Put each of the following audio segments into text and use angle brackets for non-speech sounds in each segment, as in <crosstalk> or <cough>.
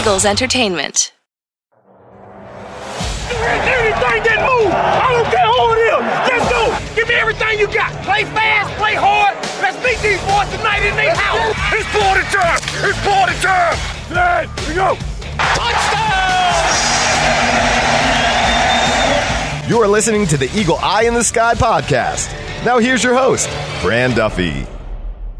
Eagles Entertainment. Anything that move, I don't care who it is. Let's go. Give me everything you got. Play fast, play hard. Let's meet these boys tonight in their house. It's party time. It's party time. Flag, here we go. Touchdown! You are listening to the Eagle Eye in the Sky podcast. Now here's your host, Fran Duffy.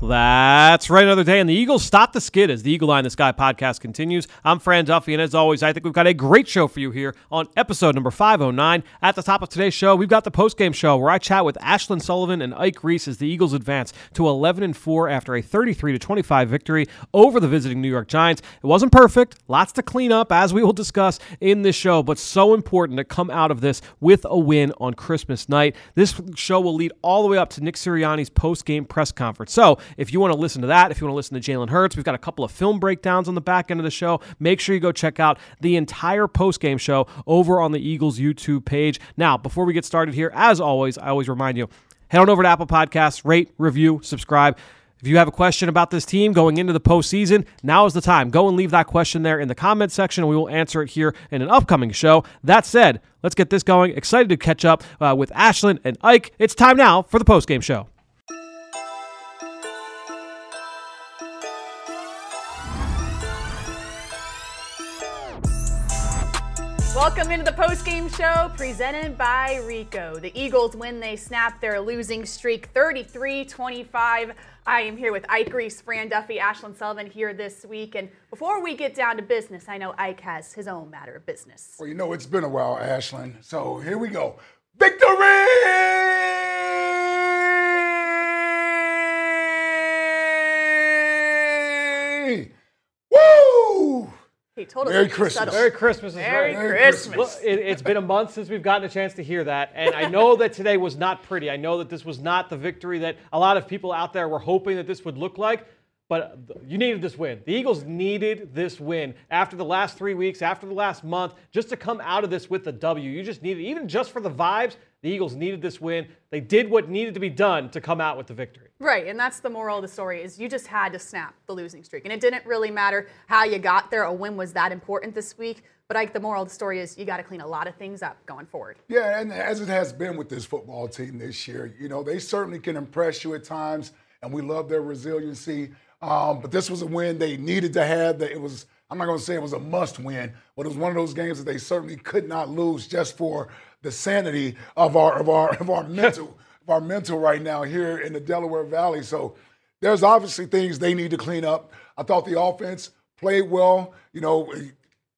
That's right. Another day, and the Eagles stop the skid as the Eagle Eye in the Sky podcast continues. I'm Fran Duffy, and as always, I think we've got a great show for you here on episode number 509. At the top of today's show, we've got the postgame show where I chat with Ashlyn Sullivan and Ike Reese as the Eagles advance to 11 and 4 after a 33 to 25 victory over the visiting New York Giants. It wasn't perfect, lots to clean up, as we will discuss in this show, but so important to come out of this with a win on Christmas night. This show will lead all the way up to Nick Sirianni's postgame press conference. So, if you want to listen to that, if you want to listen to Jalen Hurts, we've got a couple of film breakdowns on the back end of the show. Make sure you go check out the entire post-game show over on the Eagles YouTube page. Now, before we get started here, as always, I always remind you, head on over to Apple Podcasts, rate, review, subscribe. If you have a question about this team going into the postseason, now is the time. Go and leave that question there in the comment section, and we will answer it here in an upcoming show. That said, let's get this going. Excited to catch up uh, with Ashlyn and Ike. It's time now for the postgame show. Welcome into the post-game show presented by Rico. The Eagles win, they snap their losing streak 33-25. I am here with Ike Reese, Fran Duffy, Ashlyn Sullivan here this week. And before we get down to business, I know Ike has his own matter of business. Well, you know, it's been a while, Ashlyn. So here we go. Victory! Woo! He told us Merry to be Christmas. subtle. Merry Christmas is Merry right. Christmas. Well, it, it's been a month since we've gotten a chance to hear that, and I know that today was not pretty. I know that this was not the victory that a lot of people out there were hoping that this would look like. But you needed this win. The Eagles needed this win after the last three weeks, after the last month, just to come out of this with the W. You just needed, even just for the vibes, the Eagles needed this win. They did what needed to be done to come out with the victory. Right, and that's the moral of the story is you just had to snap the losing streak. And it didn't really matter how you got there. A win was that important this week. But Ike, the moral of the story is you got to clean a lot of things up going forward. Yeah, and as it has been with this football team this year, you know, they certainly can impress you at times, and we love their resiliency. Um, but this was a win they needed to have. That it was, I'm not going to say it was a must win, but it was one of those games that they certainly could not lose just for the sanity of our of our of our mental of our mental right now here in the Delaware Valley. So there's obviously things they need to clean up. I thought the offense played well. You know,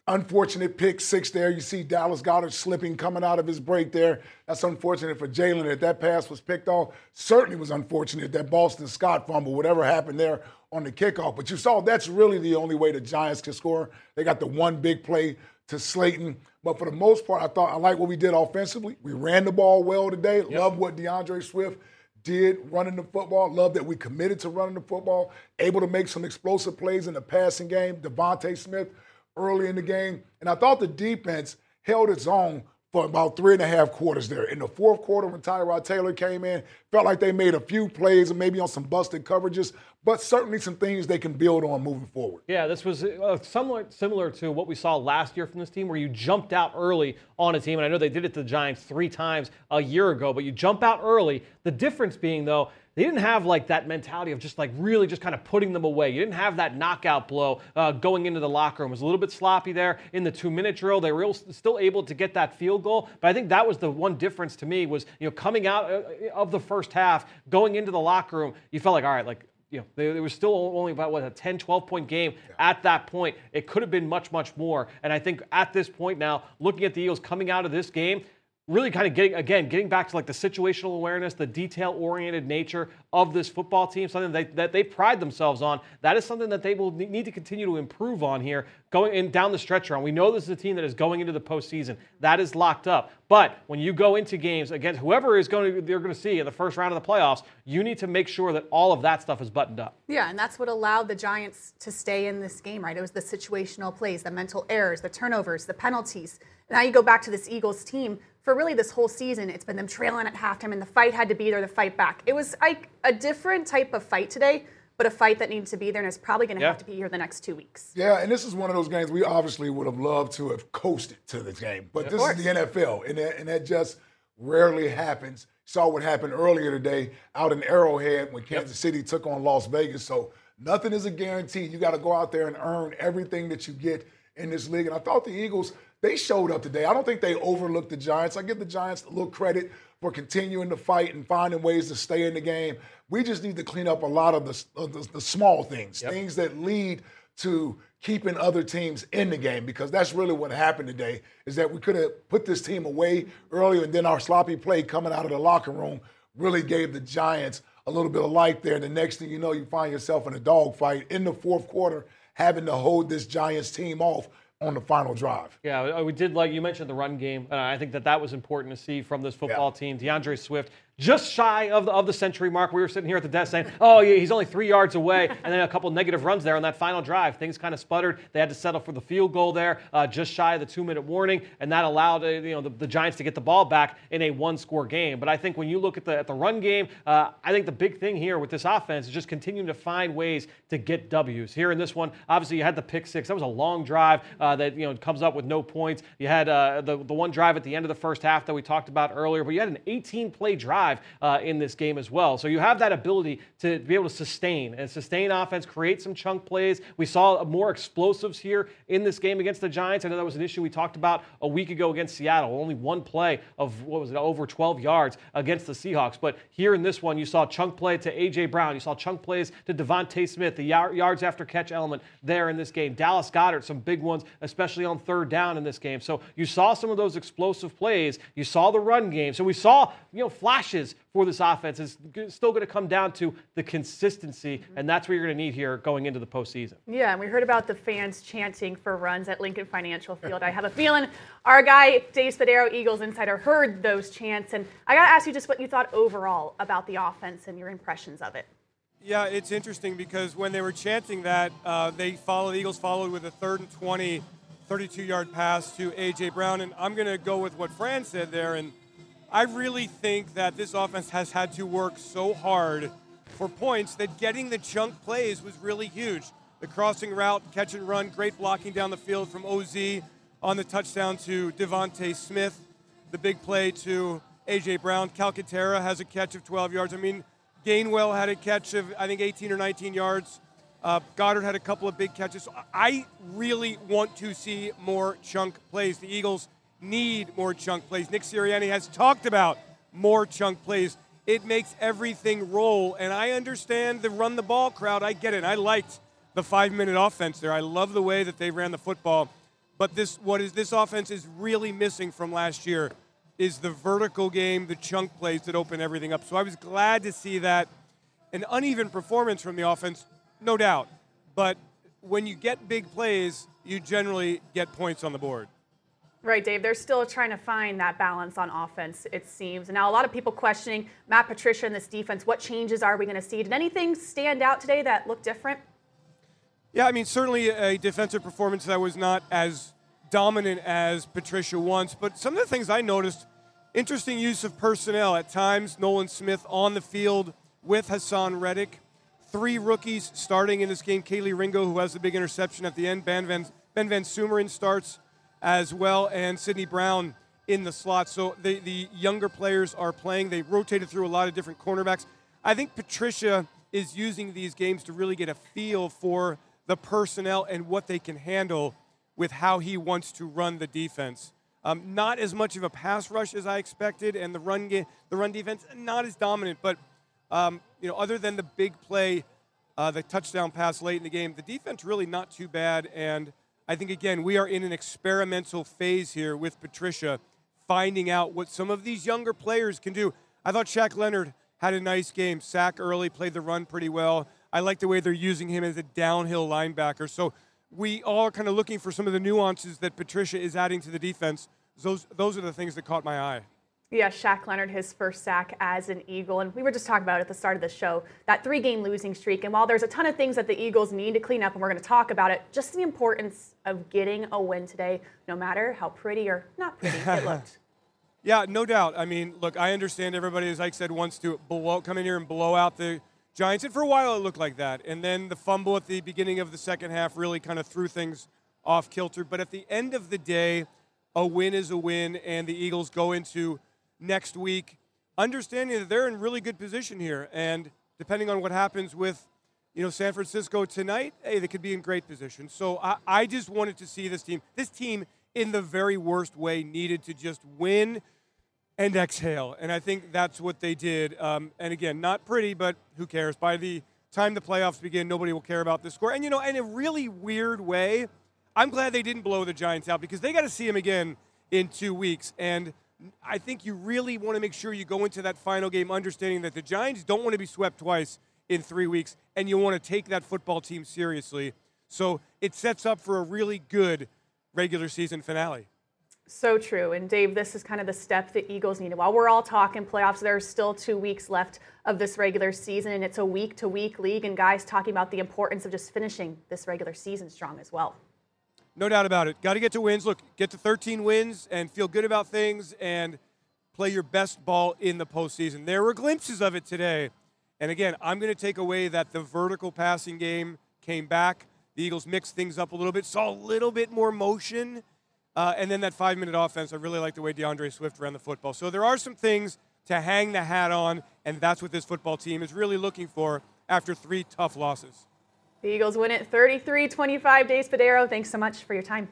unfortunate pick six there. You see Dallas Goedert slipping coming out of his break there. That's unfortunate for Jalen that that pass was picked off. Certainly was unfortunate that Boston Scott fumble, whatever happened there on the kickoff. But you saw that's really the only way the Giants can score. They got the one big play to Slayton. But for the most part, I thought I like what we did offensively. We ran the ball well today. Yep. Love what DeAndre Swift did running the football. Love that we committed to running the football. Able to make some explosive plays in the passing game. DeVonta Smith early in the game. And I thought the defense held its own for about three and a half quarters there. In the fourth quarter, when Tyrod Taylor came in, felt like they made a few plays and maybe on some busted coverages, but certainly some things they can build on moving forward. Yeah, this was uh, somewhat similar to what we saw last year from this team, where you jumped out early on a team. And I know they did it to the Giants three times a year ago, but you jump out early. The difference being, though, they didn't have like that mentality of just like really just kind of putting them away. You didn't have that knockout blow uh, going into the locker room. It was a little bit sloppy there in the two minute drill. They were still able to get that field goal, but I think that was the one difference to me was you know coming out uh, of the first half, going into the locker room, you felt like all right, like you know, there was still only about what a 10, 12 point game yeah. at that point. It could have been much, much more. And I think at this point now, looking at the Eagles coming out of this game, really kind of getting again getting back to like the situational awareness the detail oriented nature of this football team something that, that they pride themselves on. That is something that they will need to continue to improve on here going in down the stretch run we know this is a team that is going into the postseason. That is locked up. But when you go into games against whoever is going to they're going to see in the first round of the playoffs you need to make sure that all of that stuff is buttoned up. Yeah and that's what allowed the giants to stay in this game right? It was the situational plays the mental errors the turnovers the penalties. Now you go back to this eagles team for really this whole season, it's been them trailing at halftime, and the fight had to be there to fight back. It was like a different type of fight today, but but a fight that needs to be there and it's probably going to Yeah. have to be here the next two weeks. Yeah, and this is one of those games we obviously would have loved to have coasted to this game, but this is the NFL, and that, and that just rarely happens. Saw what happened earlier today out in Arrowhead when Kansas City took on Las Vegas. So nothing is a guarantee. You got to go out there and earn everything that you get in this league. And I thought the Eagles they showed up today. I don't think they overlooked the Giants. I give the Giants a little credit for continuing to fight and finding ways to stay in the game. We just need to clean up a lot of the, of the, the small things, things that lead to keeping other teams in the game because that's really what happened today is that we could have put this team away earlier and then our sloppy play coming out of the locker room really gave the Giants a little bit of light there. And the next thing you know, you find yourself in a dogfight in the fourth quarter having to hold this Giants team off on the final drive. Yeah, we did like you mentioned the run game. Uh, I think that that was important to see from this football team. DeAndre Swift just shy of the, of the century mark. We were sitting here at the desk saying, "Oh, yeah, he's only three yards away," and then a couple negative runs there on that final drive. Things kind of sputtered. They had to settle for the field goal there, uh, just shy of the two-minute warning, and that allowed uh, you know the, the Giants to get the ball back in a one-score game. But I think when you look at the at the run game, uh, I think the big thing here with this offense is just continuing to find ways to get W's. Here in this one, obviously you had the pick six. That was a long drive uh, that you know comes up with no points. You had uh, the the one drive at the end of the first half that we talked about earlier, but you had an 18-play drive uh, in this game as well. So you have that ability to be able to sustain and sustain offense, create some chunk plays. We saw more explosives here in this game against the Giants. I know that was an issue we talked about a week ago against Seattle. Only one play of what was it over 12 yards against the Seahawks. But here in this one, you saw chunk play to AJ Brown. You saw chunk plays to DeVonta Smith. The yards after catch element there in this game. Dallas Goedert, some big ones, especially on third down in this game. So you saw some of those explosive plays. You saw the run game. So we saw you know flashes for this offense. It's g- still going to come down to the consistency, and that's what you're going to need here going into the postseason. Yeah, and we heard about the fans chanting for runs at Lincoln Financial Field. I have a feeling our guy, Dave Spadaro, Eagles Insider, heard those chants. And I got to ask you just what you thought overall about the offense and your impressions of it. Yeah, it's interesting because when they were chanting that, uh, they followed, the Eagles followed with a third and 20, 32 yard pass to A.J. Brown. And I'm going to go with what Fran said there. And I really think that this offense has had to work so hard for points that getting the chunk plays was really huge. The crossing route, catch and run, great blocking down the field from OZ on the touchdown to DeVonta Smith. The big play to A.J. Brown. Calcaterra has a catch of 12 yards. I mean, Gainwell had a catch of, I think, 18 or 19 yards. Uh, Goedert had a couple of big catches. I really want to see more chunk plays. The Eagles need more chunk plays. Nick Sirianni has talked about more chunk plays. It makes everything roll. And I understand the run the ball crowd. I get it. I liked the five minute offense there. I love the way that they ran the football. But this, what is this offense is really missing from last year is the vertical game, the chunk plays that open everything up. So I was glad to see that. An uneven performance from the offense, no doubt. But when you get big plays, you generally get points on the board. Right, Dave. They're still trying to find that balance on offense, it seems. Now a lot of people questioning Matt Patricia and this defense. What changes are we going to see? Did anything stand out today that looked different? Yeah, I mean, certainly a defensive performance that was not as dominant as Patricia wants. But some of the things I noticed interesting use of personnel. At times, Nolan Smith on the field with Haason Reddick. Three rookies starting in this game. Kelee Ringo, who has the big interception at the end. Ben Van, ben Van starts as well, and Sydney Brown in the slot. So the, the younger players are playing. They rotated through a lot of different cornerbacks. I think Patricia is using these games to really get a feel for the personnel and what they can handle with how he wants to run the defense. Um, not as much of a pass rush as I expected, and the run ga- the run defense not as dominant. But um, you know, other than the big play, uh, the touchdown pass late in the game, the defense really not too bad. And I think again we are in an experimental phase here with Patricia, finding out what some of these younger players can do. I thought Shaq Leonard had a nice game, sack early, played the run pretty well. I like the way they're using him as a downhill linebacker. So we all are kind of looking for some of the nuances that Patricia is adding to the defense. Those, those are the things that caught my eye. Yeah, Shaq Leonard, his first sack as an Eagle. And we were just talking about it at the start of the show that three game losing streak. And while there's a ton of things that the Eagles need to clean up, and we're going to talk about it, just the importance of getting a win today, no matter how pretty or not pretty it <laughs> looked. Yeah, no doubt. I mean, look, I understand everybody, as Ike said, wants to blow, come in here and blow out the Giants. And for a while, it looked like that. And then the fumble at the beginning of the second half really kind of threw things off kilter. But at the end of the day, a win is a win, and the Eagles go into next week understanding that they're in really good position here. And depending on what happens with you know, San Francisco tonight, hey, they could be in great position. So I, I just wanted to see this team. This team, in the very worst way, needed to just win and exhale. And I think that's what they did. Um, and again, not pretty, but who cares? By the time the playoffs begin, nobody will care about this score. And, you know, in a really weird way, I'm glad they didn't blow the Giants out because they got to see them again in two weeks. And I think you really want to make sure you go into that final game understanding that the Giants don't want to be swept twice in three weeks, and you want to take that football team seriously. So it sets up for a really good regular season finale. So true. And Dave, this is kind of the step the Eagles needed. While we're all talking playoffs, there's still two weeks left of this regular season, and it's a week to week league, and guys talking about the importance of just finishing this regular season strong as well. No doubt about it. Got to get to wins. Look, get to 13 wins and feel good about things and play your best ball in the postseason. There were glimpses of it today. And again, I'm going to take away that the vertical passing game came back. The Eagles mixed things up a little bit, saw a little bit more motion. Uh, and then that five minute offense, I really like the way DeAndre Swift ran the football. So there are some things to hang the hat on, and that's what this football team is really looking for after three tough losses. The Eagles win it 33 25. Dave Spadaro, thanks so much for your time.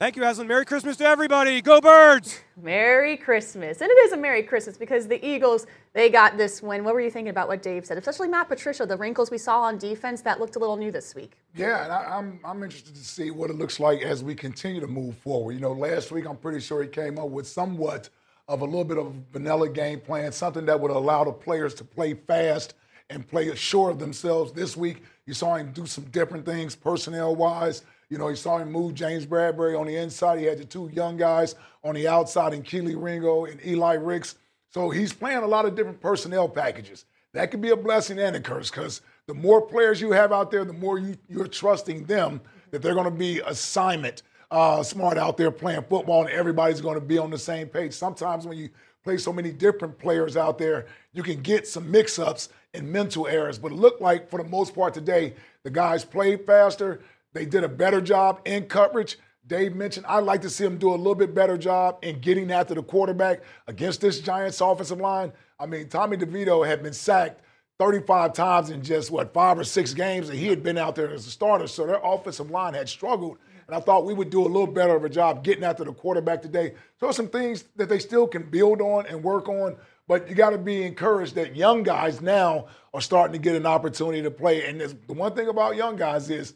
Thank you, Ashlyn. Merry Christmas to everybody. Go Birds! Merry Christmas. And it is a Merry Christmas because the Eagles, they got this win. What were you thinking about what Dave said? Especially Matt Patricia, the wrinkles we saw on defense that looked a little new this week. Yeah, and I, am I'm, I'm interested to see what it looks like as we continue to move forward. You know, last week I'm pretty sure he came up with somewhat of a little bit of vanilla game plan, something that would allow the players to play fast and play sure of themselves. This week, you saw him do some different things personnel wise. You know, you saw him move James Bradberry on the inside. He had the two young guys on the outside in Kelee Ringo and Eli Ricks. So he's playing a lot of different personnel packages. That could be a blessing and a curse because the more players you have out there, the more you, you're trusting them that they're going to be assignment uh, smart out there playing football and everybody's going to be on the same page. Sometimes when you play so many different players out there, you can get some mix ups and mental errors. But it looked like, for the most part today, the guys played faster. They did a better job in coverage. Dave mentioned I'd like to see them do a little bit better job in getting after the quarterback against this Giants offensive line. I mean, Tommy DeVito had been sacked 35 times in just what five or six games, and he had been out there as a starter. So their offensive line had struggled, and I thought we would do a little better of a job getting after the quarterback today. So some things that they still can build on and work on. But you got to be encouraged that young guys now are starting to get an opportunity to play. And the one thing about young guys is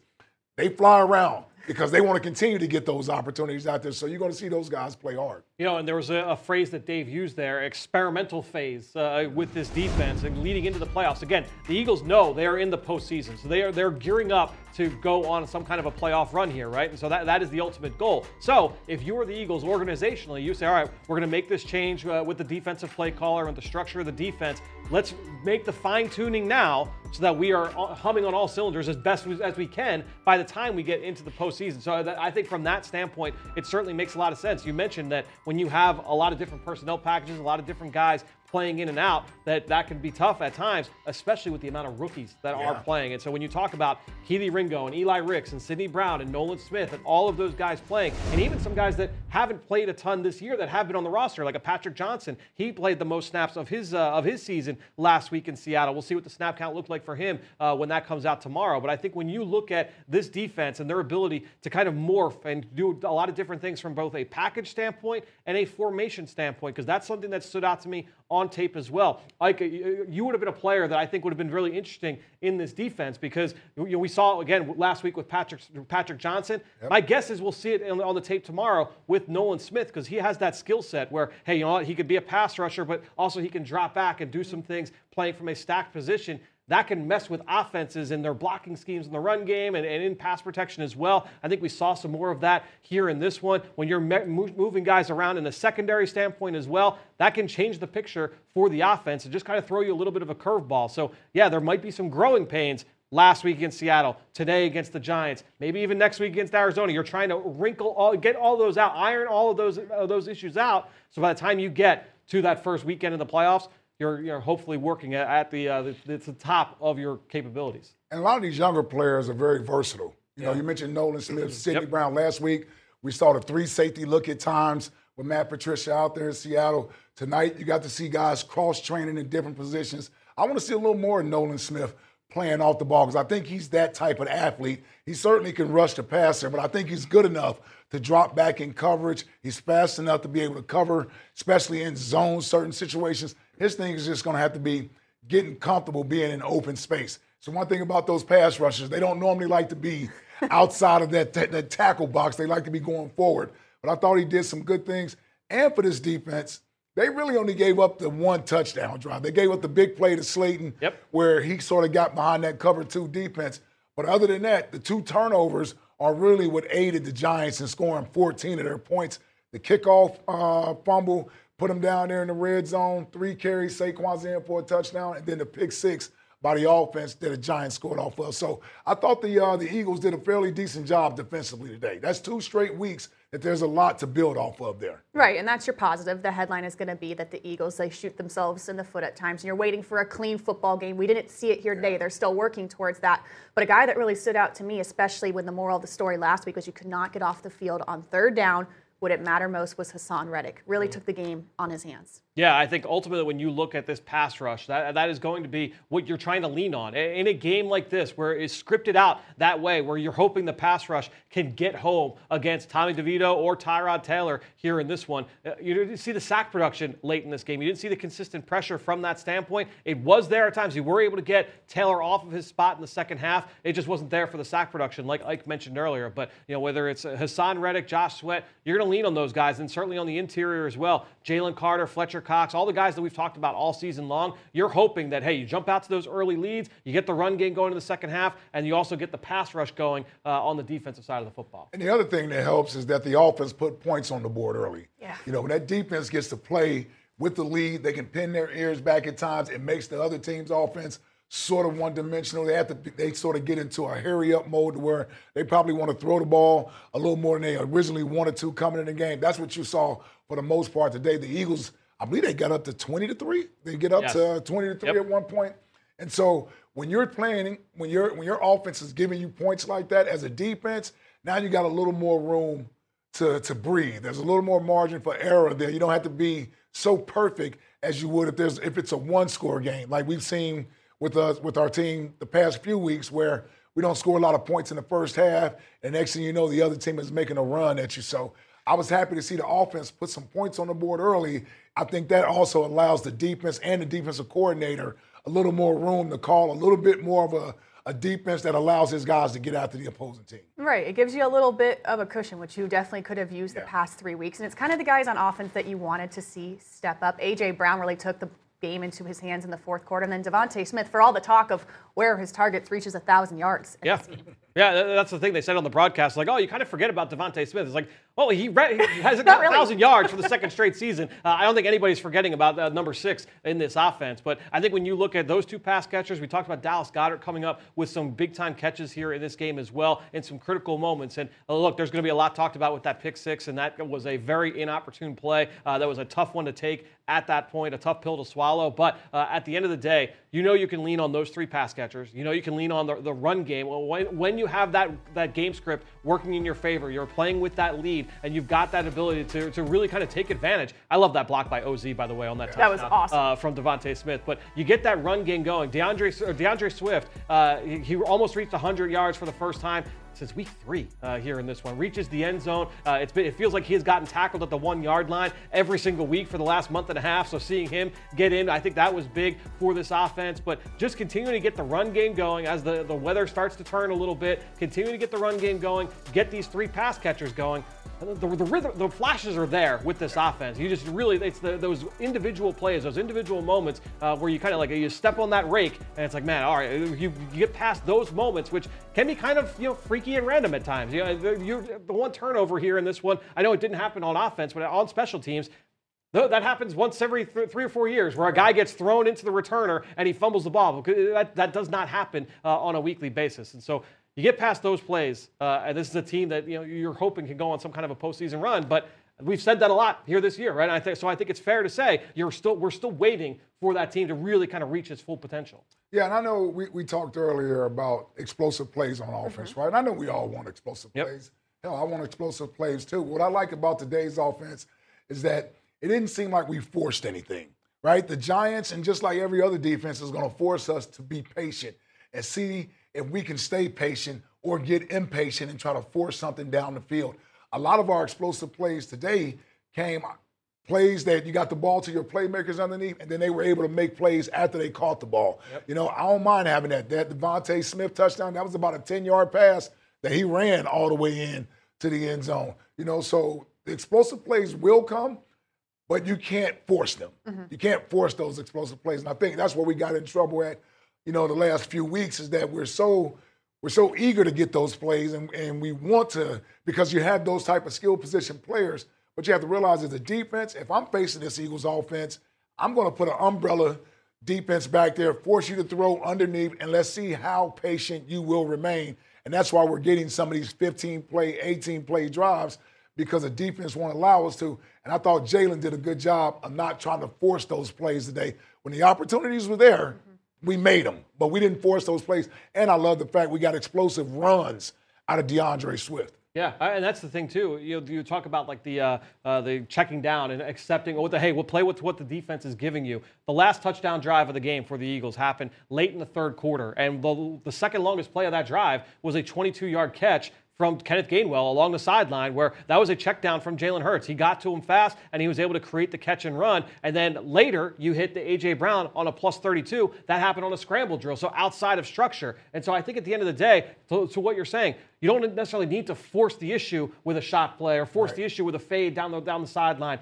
they fly around because they want to continue to get those opportunities out there. So you're going to see those guys play hard. You know, and there was a, a phrase that Dave used there experimental phase uh, with this defense and leading into the playoffs. Again, the Eagles know they are in the postseason, so they are they're gearing up to go on some kind of a playoff run here, right? And so that, that is the ultimate goal. So if you are the Eagles organizationally, you say, all right, we're going to make this change uh, with the defensive play caller and the structure of the defense. Let's make the fine tuning now so that we are humming on all cylinders as best as we can by the time we get into the postseason. So I think from that standpoint, it certainly makes a lot of sense. You mentioned that when you have a lot of different personnel packages, a lot of different guys playing in and out, that that can be tough at times, especially with the amount of rookies that yeah. are playing. And so when you talk about Kelee Ringo and Eli Ricks and Sydney Brown and Nolan Smith and all of those guys playing, and even some guys that haven't played a ton this year that have been on the roster, like a Patrick Johnson, he played the most snaps of his uh, of his season last week in Seattle. We'll see what the snap count looked like for him uh, when that comes out tomorrow. But I think when you look at this defense and their ability to kind of morph and do a lot of different things from both a package standpoint and a formation standpoint, because that's something that stood out to me on tape as well. Ike, you would have been a player that I think would have been really interesting in this defense because you know, we saw again last week with Patrick Patrick Johnson. Yep. My guess is we'll see it on the tape tomorrow with Nolan Smith because he has that skill set where hey, you know what, he could be a pass rusher, but also he can drop back and do some things playing from a stacked position that can mess with offenses and their blocking schemes in the run game and, and in pass protection as well. I think we saw some more of that here in this one. When you're me- moving guys around in a secondary standpoint as well, that can change the picture for the offense and just kind of throw you a little bit of a curveball. So, yeah, there might be some growing pains last week against Seattle, today against the Giants, maybe even next week against Arizona. You're trying to wrinkle all, get all those out, iron all of those, uh, those issues out. So by the time you get to that first weekend in the playoffs, you're, you're hopefully working at, at the, uh, the, the top of your capabilities. And a lot of these younger players are very versatile. You know, you mentioned Nolan Smith, <clears throat> Sydney Yep. Brown last week. We saw the three safety look at times with Matt Patricia out there in Seattle. Tonight, you got to see guys cross training in different positions. I want to see a little more of Nolan Smith playing off the ball because I think he's that type of athlete. He certainly can rush the passer, but I think he's good enough to drop back in coverage. He's fast enough to be able to cover, especially in zone certain situations. His thing is just going to have to be getting comfortable being in open space. So one thing about those pass rushers, they don't normally like to be <laughs> outside of that, that, that tackle box. They like to be going forward. But I thought he did some good things. And for this defense, they really only gave up the one touchdown drive. They gave up the big play to Slayton, Yep. where he sort of got behind that cover two defense. But other than that, the two turnovers are really what aided the Giants in scoring 14 of their points. The kickoff uh, fumble put them down there in the red zone. Three carries, Saquon's in for a touchdown, and then the pick six by the offense that the Giants scored off of. So I thought the uh, the Eagles did a fairly decent job defensively today. That's two straight weeks that there's a lot to build off of there. Right, and that's your positive. The headline is going to be that the Eagles they shoot themselves in the foot at times, and you're waiting for a clean football game. We didn't see it here today. They're still working towards that. But a guy that really stood out to me, especially when the moral of the story last week was you could not get off the field on third down. What it mattered most was Haason Reddick. Really mm. took the game on his hands. Yeah, I think ultimately when you look at this pass rush, that, that is going to be what you're trying to lean on. In a game like this, where it's scripted out that way, where you're hoping the pass rush can get home against Tommy DeVito or Tyrod Taylor here in this one, uh, you didn't see the sack production late in this game. You didn't see the consistent pressure from that standpoint. It was there at times. You were able to get Taylor off of his spot in the second half. It just wasn't there for the sack production, like Ike mentioned earlier. But you know, whether it's uh, Haason Reddick, Josh Sweat, you're going to lean on those guys, and certainly on the interior as well. Jalen Carter, Fletcher Cox, all the guys that we've talked about all season long. You're hoping that hey, you jump out to those early leads, you get the run game going in the second half, and you also get the pass rush going uh, on the defensive side of the football. And the other thing that helps is that the offense put points on the board early. Yeah. You know, when that defense gets to play with the lead, they can pin their ears back at times. It makes the other team's offense sort of one-dimensional. They have to they sort of get into a hurry-up mode where they probably want to throw the ball a little more than they originally wanted to coming in the game. That's what you saw for the most part today. The Eagles, I believe they got up to 20 to 3. They get up Yes. to uh, 20 to 3 Yep. at one point. And so when you're playing, when you're when your offense is giving you points like that as a defense, now you got a little more room to to breathe. There's a little more margin for error there. You don't have to be so perfect as you would if there's if it's a one score game, like we've seen with us with our team the past few weeks where we don't score a lot of points in the first half, and next thing you know, the other team is making a run at you. So I was happy to see the offense put some points on the board early. I think that also allows the defense and the defensive coordinator a little more room to call a little bit more of a, a defense that allows his guys to get after the opposing team. Right. It gives you a little bit of a cushion, which you definitely could have used the past three weeks. And it's kind of the guys on offense that you wanted to see step up. A.J. Brown really took the game into his hands in the fourth quarter. And then DeVonta Smith, for all the talk of where his targets reaches a 1,000 yards. Yeah. <laughs> Yeah, that's the thing they said on the broadcast. Like, oh, you kind of forget about DeVonta Smith. It's like, well, he, re- he <laughs> hasn't Not got really. 1,000 yards for the second straight season. Uh, I don't think anybody's forgetting about uh, number six in this offense. But I think when you look at those two pass catchers, we talked about Dallas Goedert coming up with some big time catches here in this game as well in some critical moments. And uh, look, there's going to be a lot talked about with that pick six, and that was a very inopportune play. Uh, that was a tough one to take at that point, a tough pill to swallow. But uh, at the end of the day, you know you can lean on those three pass catchers. You know you can lean on the, the run game. When, when you have that, that game script working in your favor, you're playing with that lead, and you've got that ability to, to really kind of take advantage. I love that block by OZ, by the way, on that That was touchdown, awesome. Uh, from DeVonta Smith. But you get that run game going. DeAndre, DeAndre Swift, uh, he, he almost reached 100 yards for the first time since week three uh, here in this one. Reaches the end zone. Uh, it's been, it feels like he has gotten tackled at the one yard line every single week for the last month and a half. So seeing him get in, I think that was big for this offense. But just continuing to get the run game going as the, the weather starts to turn a little bit, continue to get the run game going, get these three pass catchers going. The, the, the, rhythm, the flashes are there with this offense. You just really, it's the, those individual plays, those individual moments uh, where you kind of like, you step on that rake and it's like, man, all right, you, you get past those moments, which can be kind of, you know, freaky and random at times. You know, the, you, the one turnover here in this one, I know it didn't happen on offense, but on special teams, that happens once every th- three or four years where a guy gets thrown into the returner and he fumbles the ball. That, that does not happen uh, on a weekly basis. And so you get past those plays, uh, and this is a team that you know you're hoping can go on some kind of a postseason run. But We've said that a lot here this year, right? And I think so. I think it's fair to say you're still we're still waiting for that team to really kind of reach its full potential. Yeah, and I know we, we talked earlier about explosive plays on offense, right? And I know we all want explosive Yep. plays. Hell, I want explosive plays too. What I like about today's offense is that it didn't seem like we forced anything, right? The Giants, and just like every other defense, is going to force us to be patient and see if we can stay patient or get impatient and try to force something down the field. A lot of our explosive plays today came plays that you got the ball to your playmakers underneath, and then they were able to make plays after they caught the ball. You know, I don't mind having that. That DeVonta Smith touchdown, that was about a 10-yard pass that he ran all the way in to the end zone. You know, so the explosive plays will come, but you can't force them. Mm-hmm. You can't force those explosive plays. And I think that's where we got in trouble at, you know, the last few weeks is that we're so we're so eager to get those plays and, and we want to because you have those type of skill position players. But you have to realize as a defense, if I'm facing this Eagles offense, I'm going to put an umbrella defense back there, force you to throw underneath, and let's see how patient you will remain. And that's why we're getting some of these 15 play, 18 play drives because the defense won't allow us to. And I thought Jalen did a good job of not trying to force those plays today. When the opportunities were there, we made them, but we didn't force those plays. And I love the fact we got explosive runs out of DeAndre Swift. Yeah, and that's the thing too. You you talk about like the uh, uh, the checking down and accepting. Oh, the hey, we'll play with what the defense is giving you. The last touchdown drive of the game for the Eagles happened late in the third quarter, and the, the second longest play of that drive was a 22-yard catch from Kenneth Gainwell along the sideline, where that was a check down from Jalen Hurts. He got to him fast, and he was able to create the catch and run. And then later, you hit the A.J. Brown on a plus 32. That happened on a scramble drill, so outside of structure. And so I think at the end of the day, to, to what you're saying, you don't necessarily need to force the issue with a shot play or force the issue with a fade down the, down the sideline.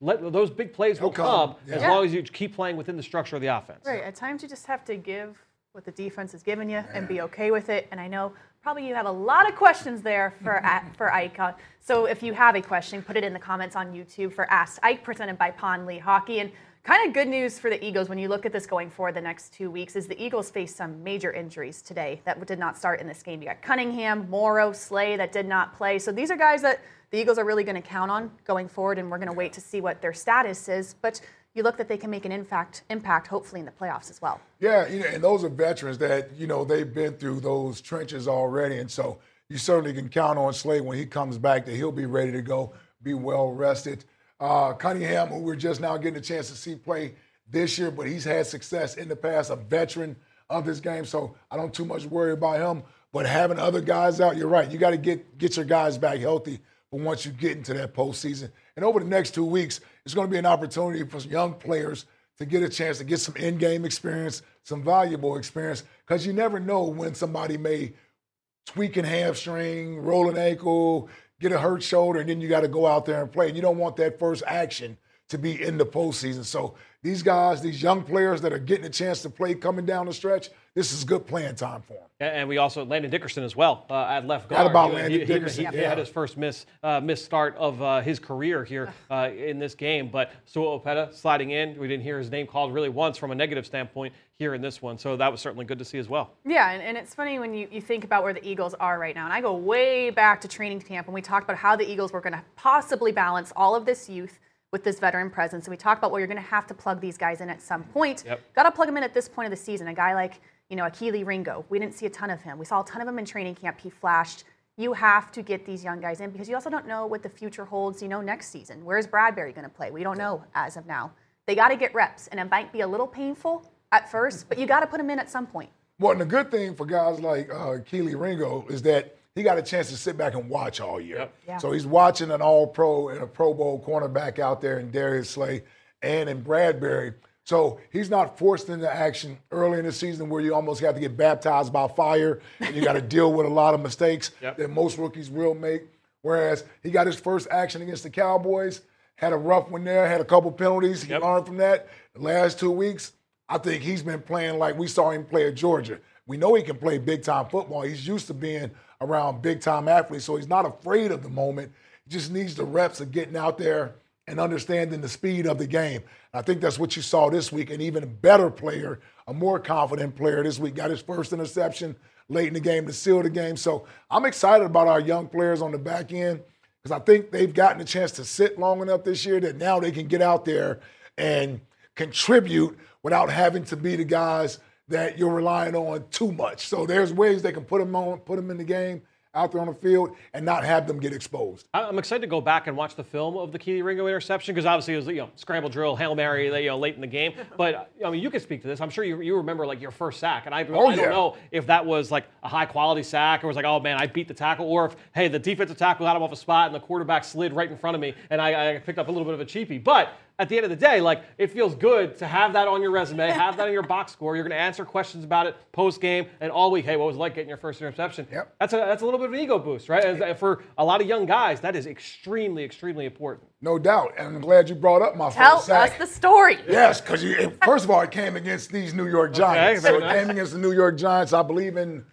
Let, those big plays will They'll come, come yeah. as Yeah. long as you keep playing within the structure of the offense. Right. At times, you just have to give what the defense is giving you and be okay with it. And I know probably you have a lot of questions there for <laughs> for Ike. Uh, So if you have a question, put it in the comments on YouTube for Ask Ike, presented by Pond Lee Hockey. And kind of good news for the Eagles when you look at this going forward the next two weeks is the Eagles face some major injuries today that did not start in this game. You got Cunningham, Morrow, Slay that did not play. So these are guys that the Eagles are really going to count on going forward, and we're going to wait to see what their status is. But you look that they can make an impact, impact hopefully in the playoffs as well. Yeah, you know, and those are veterans that, you know, they've been through those trenches already. And so you certainly can count on Slade when he comes back that he'll be ready to go, be well rested. Uh, Cunningham, who we're just now getting a chance to see play this year, but he's had success in the past, a veteran of this game. So I don't too much worry about him. But having other guys out, you're right. You got to get get your guys back healthy for once you get into that postseason. And over the next two weeks, it's going to be an opportunity for some young players to get a chance to get some in-game experience, some valuable experience, because you never know when somebody may tweak an hamstring, roll an ankle, get a hurt shoulder, and then you got to go out there and play. And you don't want that first action to be in the postseason. So these guys, these young players that are getting a chance to play coming down the stretch, this is good playing time for him. And and we also Landon Dickerson as well uh, at left Forgot guard. about He- Landon he, he- Dickerson, He, he yeah. had his first miss uh, miss start of uh, his career here uh, in this game. But Sua Opeta sliding in, we didn't hear his name called really once from a negative standpoint here in this one. So that was certainly good to see as well. Yeah, and, and it's funny when you, you think about where the Eagles are right now. And I go way back to training camp when we talked about how the Eagles were going to possibly balance all of this youth with this veteran presence. And we talked about well, you're going to have to plug these guys in at some point. Yep. Got to plug them in at this point of the season. A guy like, you know, Akili Ringo, we didn't see a ton of him. We saw a ton of him in training camp. He flashed. You have to get these young guys in because you also don't know what the future holds, you know, next season. Where's Bradberry going to play? We don't know as of now. They got to get reps, and it might be a little painful at first, but you got to put them in at some point. Well, and the good thing for guys like uh, Kelee Ringo is that he got a chance to sit back and watch all year. Yep. Yeah. So he's watching an All Pro and a Pro Bowl cornerback out there in Darius Slay and in Bradberry. So he's not forced into action early in the season where you almost have to get baptized by fire and you got to <laughs> deal with a lot of mistakes Yep. that most rookies will make. Whereas he got his first action against the Cowboys, had a rough one there, had a couple penalties. He Yep. learned from that. The last two weeks, I think he's been playing like we saw him play at Georgia. We know he can play big time football. He's used to being around big time athletes, so he's not afraid of the moment. He just needs the reps of getting out there and understanding the speed of the game. I think that's what you saw this week. An even better player, a more confident player this week, got his first interception late in the game to seal the game. So I'm excited about our young players on the back end because I think they've gotten a chance to sit long enough this year that now they can get out there and contribute without having to be the guys that you're relying on too much. So there's ways they can put them on, put them in the game out there on the field and not have them get exposed. I'm excited to go back and watch the film of the Kelee Ringo interception because obviously it was you know scramble drill, hail mary, you know late in the game. <laughs> But I mean, you can speak to this. I'm sure you, you remember like your first sack, and I, Oh, I don't yeah. know if that was like a high quality sack or was like oh man I beat the tackle, or if hey the defensive tackle got him off a spot and the quarterback slid right in front of me and I, I picked up a little bit of a cheapie. But at the end of the day, like it feels good to have that on your resume, <laughs> have that in your box score. You're going to answer questions about it post game and all week. Hey, what was it like getting your first interception? Yep. That's a that's a little bit of an ego boost, right? As- For a lot of young guys, that is extremely, extremely important. No doubt. And I'm glad you brought up my Tell first us sack. the story. Yes, because first of all, it came against these New York Giants. very so it nice. came against the New York Giants, I believe in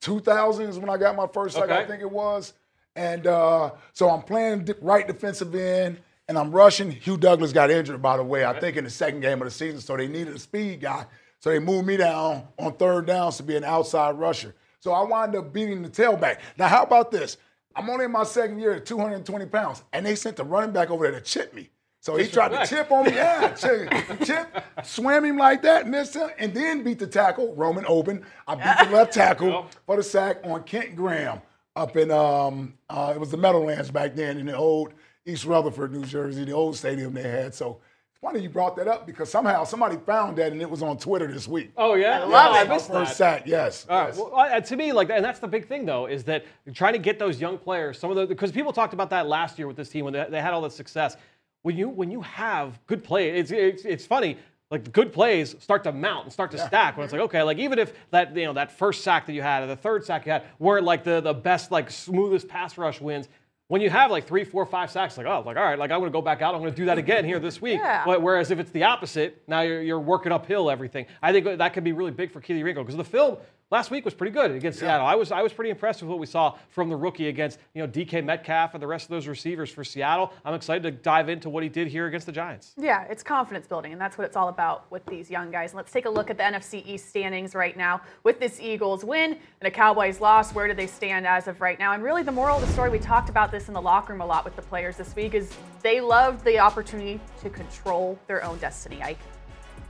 2000 is when I got my first sack, I think it was. And uh, so I'm playing right defensive end, and I'm rushing. Hugh Douglas got injured, by the way, I think in the second game of the season, so they needed a speed guy. So they moved me down on third downs to be an outside rusher. So I wound up beating the tailback. Now, how about this? I'm only in my second year at 220 pounds, and they sent the running back over there to chip me. So he tried to chip on me. Yeah, <laughs> chip, chip, swam him like that, missed him, and then beat the tackle, Roman Oben. I beat the left tackle <laughs> for the sack on Kent Graham up in, um, uh, it was the Meadowlands back then in the old East Rutherford, New Jersey, the old stadium they had. So it's funny you brought that up because somehow somebody found that and it was on Twitter this week. Oh yeah, I love Yeah, it. I missed First that. sack, yes. All right. yes. Well, uh, to me, like, and that's the big thing, though, is that trying to get those young players. Some of the because people talked about that last year with this team when they, they had all that success. When you when you have good play, it's it's, it's funny. Like good plays start to mount and start to stack. When it's like okay, like even if that you know that first sack that you had or the third sack you had weren't like the the best like smoothest pass rush wins. When you have like three, four, five sacks, like oh, like all right, like I'm going to go back out. I'm going to do that again here this week. Yeah. But whereas if it's the opposite, now you're, you're working uphill everything. I think that could be really big for Kelee Ringo because the film last week was pretty good against Seattle. I was I was pretty impressed with what we saw from the rookie against you know DK Metcalf and the rest of those receivers for Seattle. I'm excited to dive into what he did here against the Giants. Yeah, it's confidence building, and that's what it's all about with these young guys. And let's take a look at the NFC East standings right now. With this Eagles win and a Cowboys loss, where do they stand as of right now? And really, the moral of the story, we talked about this in the locker room a lot with the players this week, is they loved the opportunity to control their own destiny. Ike.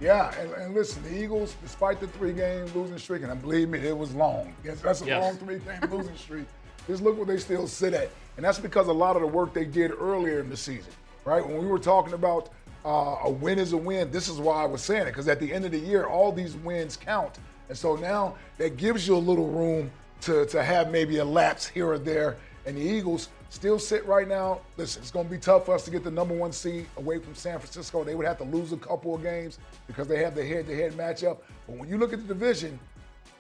Yeah, and, and listen, the Eagles, despite the three-game losing streak, and believe me, it was long. Yes, that's a Yes. long three-game losing streak. Just look where they still sit at, and that's because a lot of the work they did earlier in the season, right? When we were talking about uh, a win is a win, this is why I was saying it, because at the end of the year, all these wins count, and so now that gives you a little room to to have maybe a lapse here or there. And the Eagles still sit right now. Listen, it's going to be tough for us to get the number one seed away from San Francisco. They would have to lose a couple of games because they have the head-to-head matchup. But when you look at the division,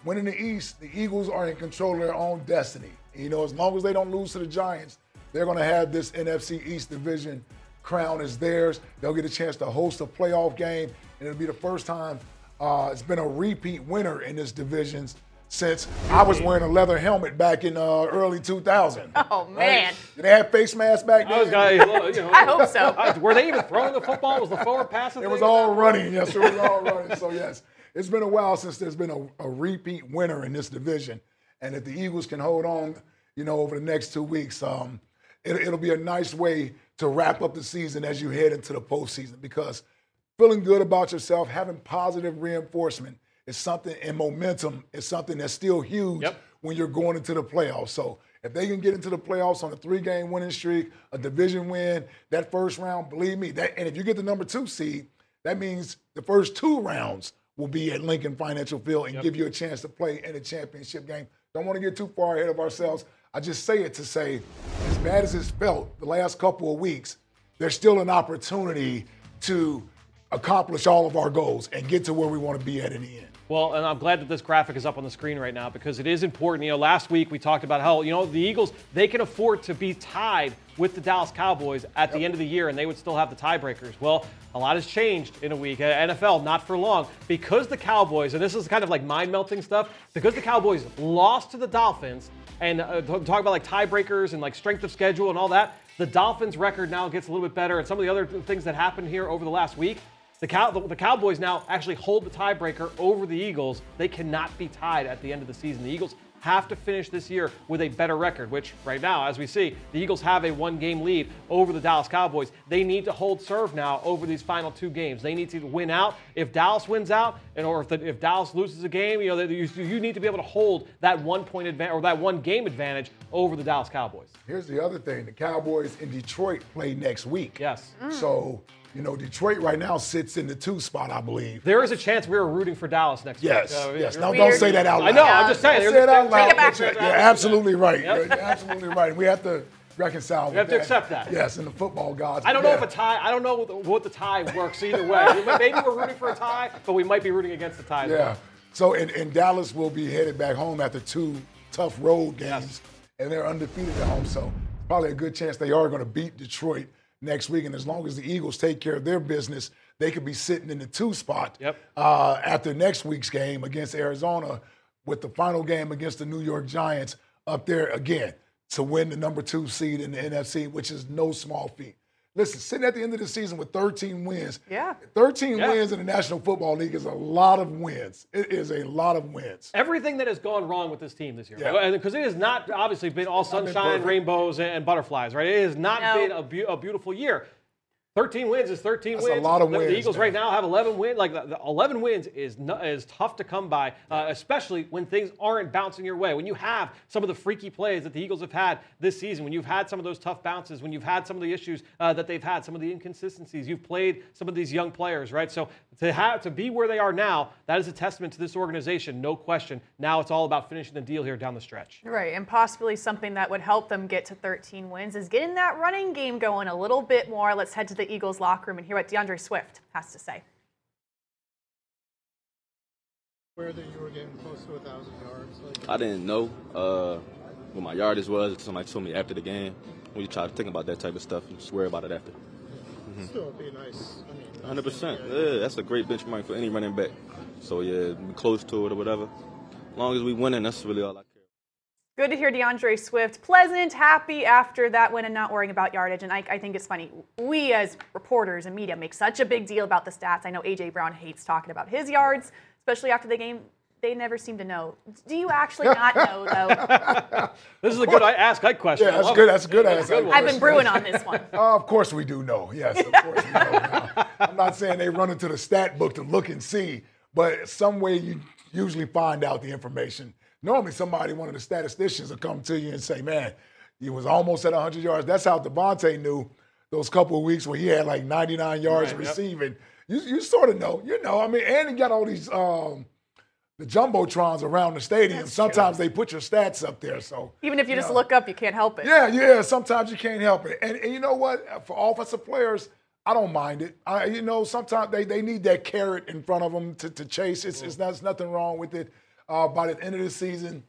winning the East, the Eagles are in control of their own destiny. You know, as long as they don't lose to the Giants, they're going to have this NFC East division crown is theirs. They'll get a chance to host a playoff game, and it'll be the first time uh, it's been a repeat winner in this divisions since I was wearing a leather helmet back in uh, early 2000. Oh, man. Did they have face masks back then? Those guys, you <laughs> know, I hope so. were they even throwing the football? Was the forward pass? It was all running. Yes, it was all running. So yes, it's been a while since there's been a, a repeat winner in this division, and if the Eagles can hold on, you know, over the next two weeks, um, it, it'll be a nice way to wrap up the season as you head into the postseason because feeling good about yourself, having positive reinforcement is something, and momentum is something that's still huge Yep. when you're going into the playoffs. So if they can get into the playoffs on a three-game winning streak, a division win, that first round, believe me, that and if you get the number two seed, that means the first two rounds will be at Lincoln Financial Field and give you a chance to play in a championship game. Don't want to get too far ahead of ourselves. I just say it to say, as bad as it's felt the last couple of weeks, there's still an opportunity to accomplish all of our goals and get to where we want to be at in the end. Well, and I'm glad that this graphic is up on the screen right now because it is important. You know, last week we talked about how, you know, the Eagles, they can afford to be tied with the Dallas Cowboys at the end of the year and they would still have the tiebreakers. Well, a lot has changed in a week. Uh, NFL, not for long, because the Cowboys, and this is kind of like mind melting stuff, because the Cowboys lost to the Dolphins and uh, talk about like tiebreakers and like strength of schedule and all that, the Dolphins' record now gets a little bit better. And some of the other things that happened here over the last week, the, Cow- the, the Cowboys now actually hold the tiebreaker over the Eagles. They cannot be tied at the end of the season. The Eagles have to finish this year with a better record, which right now, as we see, the Eagles have a one game lead over the Dallas Cowboys. They need to hold serve now over these final two games. They need to win out. If Dallas wins out, and or if, the, if Dallas loses a game, you know, you, you need to be able to hold that one point advantage or that one game advantage over the Dallas Cowboys. Here's the other thing the Cowboys in Detroit play next week. Yes. So, you know, Detroit right now sits in the two spot, I believe. There is a chance we are rooting for Dallas next Yes, week. Uh, yes. you're- Now, don't say that out loud. I know, I'm just saying. Don't say it out loud. it back. but You're, absolutely right. You're, you're absolutely right. We have to reconcile with have to that. accept that. Yes, in the football gods. I don't know if a tie. I don't know what the, what the tie works either way. Maybe we're rooting for a tie, but we might be rooting against the tie. Yeah. well. So, and, and Dallas will be headed back home after two tough road games, and they're undefeated at home. So, probably a good chance they are going to beat Detroit next week. And as long as the Eagles take care of their business, they could be sitting in the two spot Yep. uh, after next week's game against Arizona, with the final game against the New York Giants up there again to win the number two seed in the NFC, which is no small feat. Listen, sitting at the end of the season with 13 wins, Yeah. 13 Yeah. wins in the National Football League is a lot of wins. It is a lot of wins. Everything that has gone wrong with this team this year, Yeah. because it has not obviously been all not been sunshine, perfect. rainbows, and butterflies, right? It has not No. been a, beau- a beautiful year. 13 wins is 13 That's a lot of the, the Eagles man. right now have 11 wins. Like the, the 11 wins is is tough to come by, uh, especially when things aren't bouncing your way. When you have some of the freaky plays that the Eagles have had this season, when you've had some of those tough bounces, when you've had some of the issues uh, that they've had, some of the inconsistencies, you've played some of these young players, right? So to have to be where they are now, that is a testament to this organization, no question. Now it's all about finishing the deal here down the stretch. Right, and possibly something that would help them get to 13 wins is getting that running game going a little bit more. Let's head to the Eagles locker room and hear what D'Andre Swift has to say. aware that you were getting close to a thousand yards. Like, I didn't know uh, what my yardage was. Somebody told me after the game. When you try to think about that type of stuff, you just worry about it after. Mm-hmm. still it'd be nice. I mean, nice 100. percent. thing. Yeah, that's a great benchmark for any running back. So yeah, close to it or whatever. As long as we win, winning, that's really all I care. Good to hear D'Andre Swift pleasant, happy after that win and not worrying about yardage. And I, I think it's funny. We as reporters and media make such a big deal about the stats. I know AJ Brown hates talking about his yards, especially after the game. They never seem to know. Do you actually <laughs> not know though? <laughs> This is a good I ask Ike question. Yeah, that's good. That's a good That's answer. good. I've been brewing on this one. Uh, <laughs> of course we do know. Yes, of course we know. Now, I'm not saying they run into the stat book to look and see, but some way you usually find out the information. Normally somebody, one of the statisticians will come to you and say, man, he was almost at 100 yards. That's how DeVonta knew those couple of weeks where he had like 99 yards Right, yep. receiving. You, you sort of know. You know, I mean, and he got all these um, the jumbotrons around the stadium. Sometimes they put your stats up there. So Even if you just know. look up, you can't help it. yeah, yeah. Sometimes you can't help it, and, and you know what? For offensive players, I don't mind it. I, you know, sometimes they, they need that carrot in front of them to, to chase. It's, it's not, there's nothing wrong with it. Uh, by the end of the season,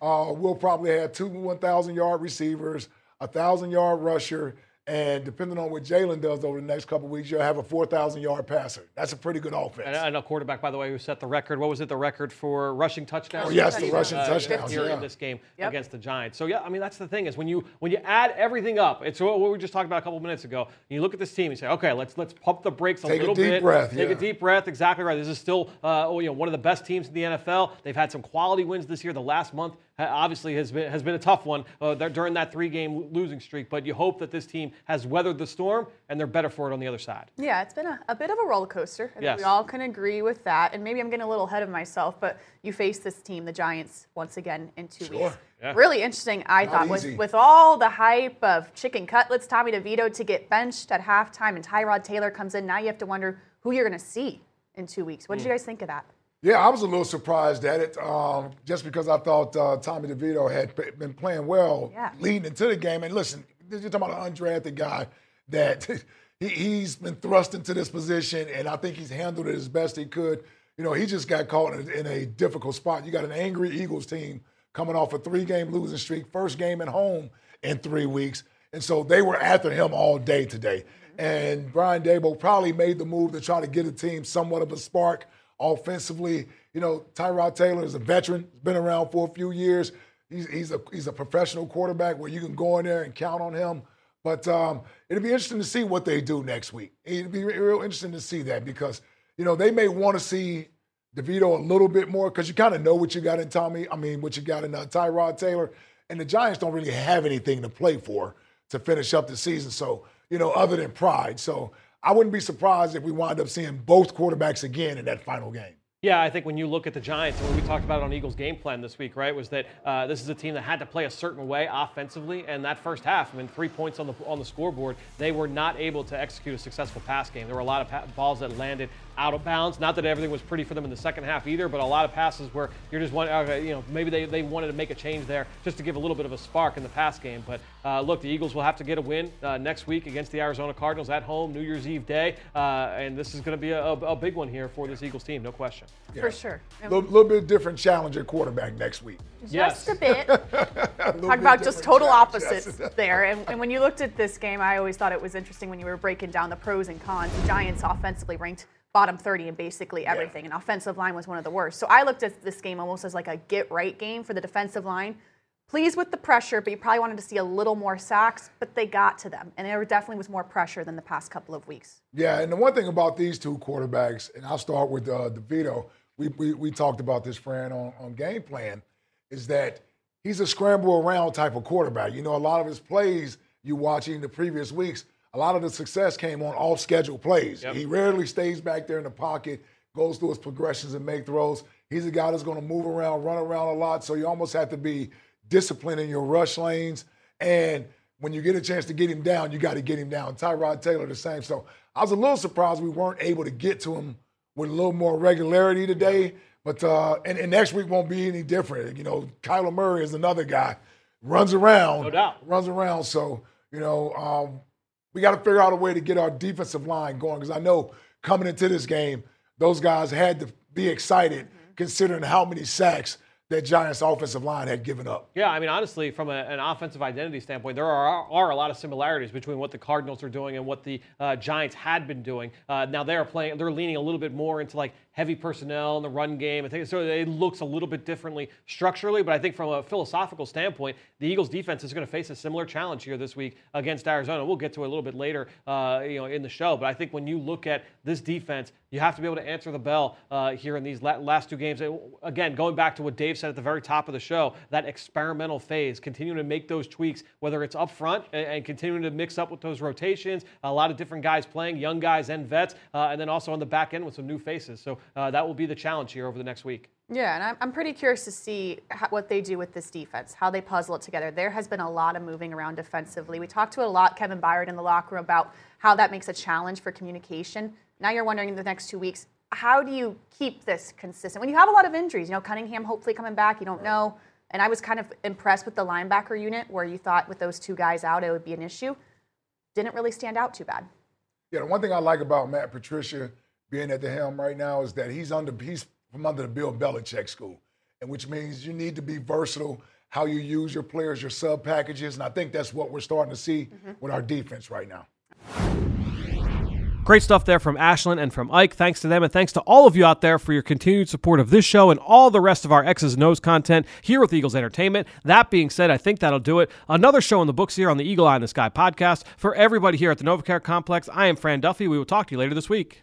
uh, we'll probably have two 1,000 yard receivers, a thousand yard rusher, and depending on what Jalen does over the next couple weeks, you'll have a 4,000 yard passer. That's a pretty good offense. And I know quarterback, by the way, who set the record. What was it? The record for rushing touchdowns. Oh, yes, the rushing uh, touchdowns. here Yeah. in this game Yep. against the Giants. So yeah, I mean that's the thing is when you when you add everything up, it's what we were just talking about a couple minutes ago. And you look at this team and say, okay, let's let's pump the brakes a Take a little deep bit. breath, Take yeah. a deep breath. Exactly right. This is still uh, oh, you know one of the best teams in the NFL. They've had some quality wins this year. The last month ha- obviously has been has been a tough one uh, during that three game losing streak. But you hope that this team has weathered the storm and they're better for it on the other side. Yeah, it's been a, a bit of a roller coaster. I Yes. we all can agree with that. And maybe I'm getting a little ahead of myself, but you face this team, the Giants, once again in two Sure. weeks. Yeah. Really interesting, I Not thought, with, easy. with all the hype of chicken cutlets, Tommy DeVito to get benched at halftime, and Tyrod Taylor comes in. Now you have to wonder who you're going to see in two weeks. What did you guys think of that? Yeah, I was a little surprised at it, um, just because I thought uh, Tommy DeVito had p- been playing well Yeah. leading into the game. And listen, you're talking about an undrafted guy that <laughs> he, he's been thrust into this position, and I think he's handled it as best he could. You know, he just got caught in, in a difficult spot. You got an angry Eagles team coming off a three-game losing streak, first game at home in three weeks, and so they were after him all day today. And Brian Daboll probably made the move to try to get a team somewhat of a spark offensively. You know, Tyrod Taylor is a veteran, He's been around for a few years. He's, he's a he's a professional quarterback where you can go in there and count on him. But um, it'll be interesting to see what they do next week. It'll be real interesting to see that because you know they may want to see DeVito a little bit more because you kind of know what you got in Tommy. I mean, what you got in uh, Tyrod Taylor, and the Giants don't really have anything to play for to finish up the season. So you know, other than pride. So I wouldn't be surprised if we wind up seeing both quarterbacks again in that final game. Yeah, I think when you look at the Giants, and we talked about it on Eagles game plan this week, right, was that uh, this is a team that had to play a certain way offensively, and that first half, I mean, three points on the on the scoreboard, they were not able to execute a successful pass game. There were a lot of balls that landed out of bounds. Not that everything was pretty for them in the second half either, but a lot of passes where you're just one, okay, you know, maybe they, they wanted to make a change there just to give a little bit of a spark in the pass game. But uh, look, the Eagles will have to get a win uh, next week against the Arizona Cardinals at home, New Year's Eve day, uh, and this is going to be a, a, big one here for this Eagles team, no question. Yeah. For sure. A little, little, bit different challenge at quarterback next week. Just yes. a bit. <laughs> a Talk about just total opposites there. And, and when you looked at this game, I always thought it was interesting when you were breaking down the pros and cons. The Giants offensively ranked bottom 30 in basically everything. Yeah. And offensive line was one of the worst. So I looked at this game almost as like a get right game for the defensive line. Pleased with the pressure, but you probably wanted to see a little more sacks, but they got to them. And there definitely was more pressure than the past couple of weeks. Yeah, and the one thing about these two quarterbacks, and I'll start with uh, DeVito, we, we, we talked about this, Fran, on, on game plan, is that he's a scramble around type of quarterback. You know, a lot of his plays you watching the previous weeks – a lot of the success came on off schedule plays. Yep. He rarely stays back there in the pocket, goes through his progressions and make throws. He's a guy that's going to move around, run around a lot. So you almost have to be disciplined in your rush lanes. And when you get a chance to get him down, you got to get him down. Tyrod Taylor, the same. So I was a little surprised we weren't able to get to him with a little more regularity today. But uh, and, and next week won't be any different. You know, Kyler Murray is another guy, runs around, no doubt, runs around. So you know, um, we got to figure out a way to get our defensive line going because I know coming into this game, those guys had to be excited mm-hmm. considering how many sacks that Giants offensive line had given up. Yeah, I mean, honestly, from a, an offensive identity standpoint, there are, are a lot of similarities between what the Cardinals are doing and what the uh, Giants had been doing. Uh, now they're playing, they're leaning a little bit more into like heavy personnel in the run game. I think so. It looks a little bit differently structurally, but I think from a philosophical standpoint, the Eagles' defense is going to face a similar challenge here this week against Arizona. We'll get to it a little bit later, uh, you know, in the show. But I think when you look at this defense, you have to be able to answer the bell uh, here in these last two games. Again, going back to what Dave said at the very top of the show, that experimental phase, continuing to make those tweaks, whether it's up front and, and continuing to mix up with those rotations, a lot of different guys playing, young guys and vets, uh, and then also on the back end with some new faces. So uh, that will be the challenge here over the next week. Yeah, and I'm, I'm pretty curious to see how, what they do with this defense, how they puzzle it together. There has been a lot of moving around defensively. We talked to a lot, Kevin Byard, in the locker room about how that makes a challenge for communication. Now you're wondering in the next two weeks, how do you keep this consistent? When you have a lot of injuries, you know, Cunningham hopefully coming back, you don't know. And I was kind of impressed with the linebacker unit where you thought with those two guys out it would be an issue. Didn't really stand out too bad. Yeah, the one thing I like about Matt Patricia being at the helm right now is that he's under he's from under the Bill Belichick school, and which means you need to be versatile how you use your players, your sub packages, and I think that's what we're starting to see mm-hmm. with our defense right now. Great stuff there from Ashlyn and from Ike. Thanks to them, and thanks to all of you out there for your continued support of this show and all the rest of our X's and O's content here with Eagles Entertainment. That being said, I think that'll do it. Another show in the books here on the Eagle Eye in the Sky podcast. For everybody here at the NovaCare Complex, I am Fran Duffy. We will talk to you later this week.